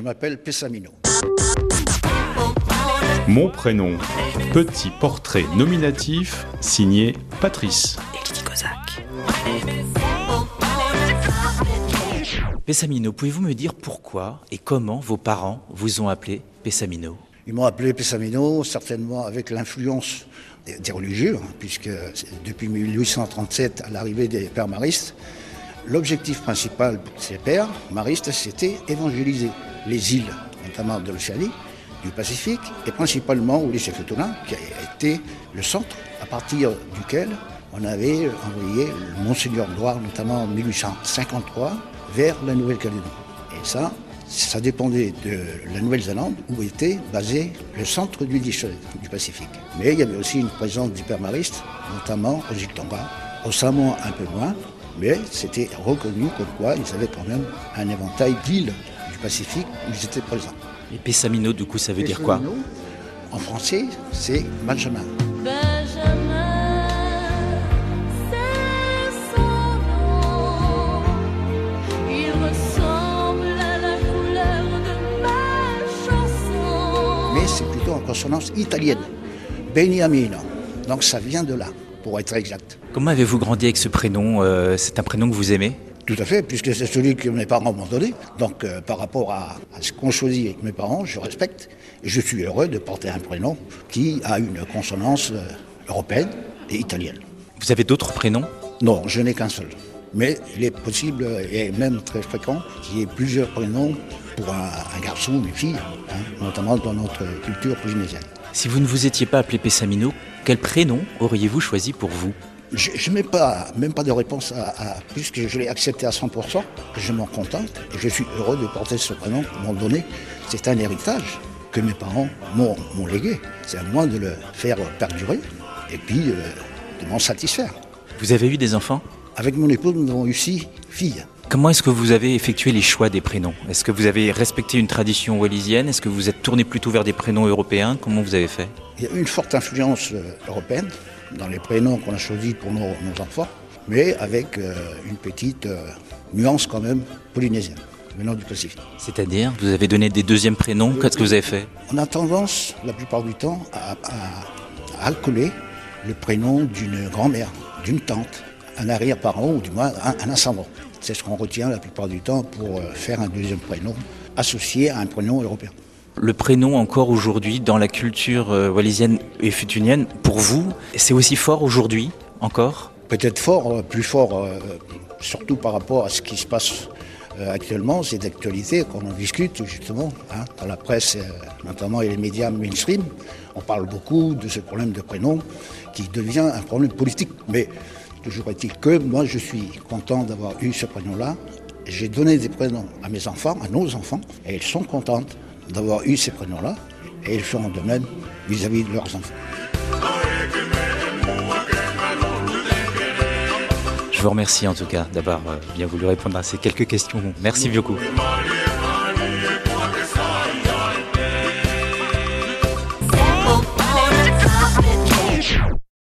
m'appelle Pessamino. Mon prénom, petit portrait nominatif signé Patrice. Pessamino, pouvez-vous me dire pourquoi et comment vos parents vous ont appelé Pessamino? Ils m'ont appelé Pessamino, certainement avec l'influence des, des religieux, hein, puisque depuis 1837, à l'arrivée des pères maristes, l'objectif principal de ces pères maristes, c'était évangéliser les îles, notamment de l'Océanie, du Pacifique, et principalement Ulysses Futuna, qui a été le centre à partir duquel on avait envoyé le Monseigneur Gloire, notamment en 1853, vers la Nouvelle-Calédonie. Et ça, ça dépendait de la Nouvelle-Zélande où était basé le centre du Dictionnaire du Pacifique. Mais il y avait aussi une présence d'hypermaristes, notamment aux îles Tonga, au Samoa un peu moins, mais c'était reconnu comme quoi ils avaient quand même un éventail d'îles Pacifique ils étaient présents. Et Pessamino, du coup, ça veut dire quoi En français, c'est Benjamin. Benjamin, c'est son nom. Il ressemble à la couleur de ma chanson. mais c'est plutôt en consonance italienne. Beniamino. Donc ça vient de là, pour être exact. Comment avez-vous grandi avec ce prénom Euh, C'est un prénom que vous aimez Tout à fait, puisque c'est celui que mes parents m'ont donné. Donc euh, par rapport à, à ce qu'ont choisi avec mes parents, je respecte. Et je suis heureux de porter un prénom qui a une consonance euh, européenne et italienne. Vous avez d'autres prénoms? Non, je n'ai qu'un seul. Mais il est possible, et même très fréquent, qu'il y ait plusieurs prénoms pour un, un garçon ou une fille, hein, notamment dans notre culture polynésienne. Si vous ne vous étiez pas appelé Pessamino, quel prénom auriez-vous choisi pour vous? Je n'ai pas, même pas de réponse à, à- puisque je l'ai accepté à 100%, je m'en contente et je suis heureux de porter ce prénom qu'ils m'ont donné. C'est un héritage que mes parents m'ont m'ont légué. C'est à moi de le faire perdurer et puis euh, de m'en satisfaire. Vous avez eu des enfants? Avec mon épouse, nous avons eu six filles. Comment est-ce que vous avez effectué les choix des prénoms? Est-ce que vous avez respecté une tradition wallisienne? Est-ce que vous êtes tourné plutôt vers des prénoms européens? Comment vous avez fait? Il y a eu une forte influence euh, européenne dans les prénoms qu'on a choisis pour nos, nos enfants, mais avec euh, une petite euh, nuance quand même polynésienne, venant du Pacifique. C'est-à-dire, vous avez donné des deuxièmes prénoms Qu'est-ce que vous avez fait? On a tendance, la plupart du temps, à, à- à alcooler le prénom d'une grand-mère, d'une tante, un arrière-parent ou du moins un, un ascendant. C'est ce qu'on retient la plupart du temps pour euh, faire un deuxième prénom associé à un prénom européen. Le prénom encore aujourd'hui dans la culture euh, wallisienne et futunienne, pour vous, c'est aussi fort aujourd'hui encore? Peut-être fort, euh, plus fort, euh, surtout par rapport à ce qui se passe actuellement, c'est d'actualité qu'on en discute justement hein, dans la presse, notamment et les médias mainstream. On parle beaucoup de ce problème de prénom qui devient un problème politique. Mais toujours est-il que moi je suis content d'avoir eu ce prénom-là. J'ai donné des prénoms à mes enfants, à nos enfants, et ils sont contentes d'avoir eu ces prénoms-là, et ils feront de même vis-à-vis de leurs enfants. Je vous remercie en tout cas d'avoir euh, bien voulu répondre à ces quelques questions. Merci beaucoup.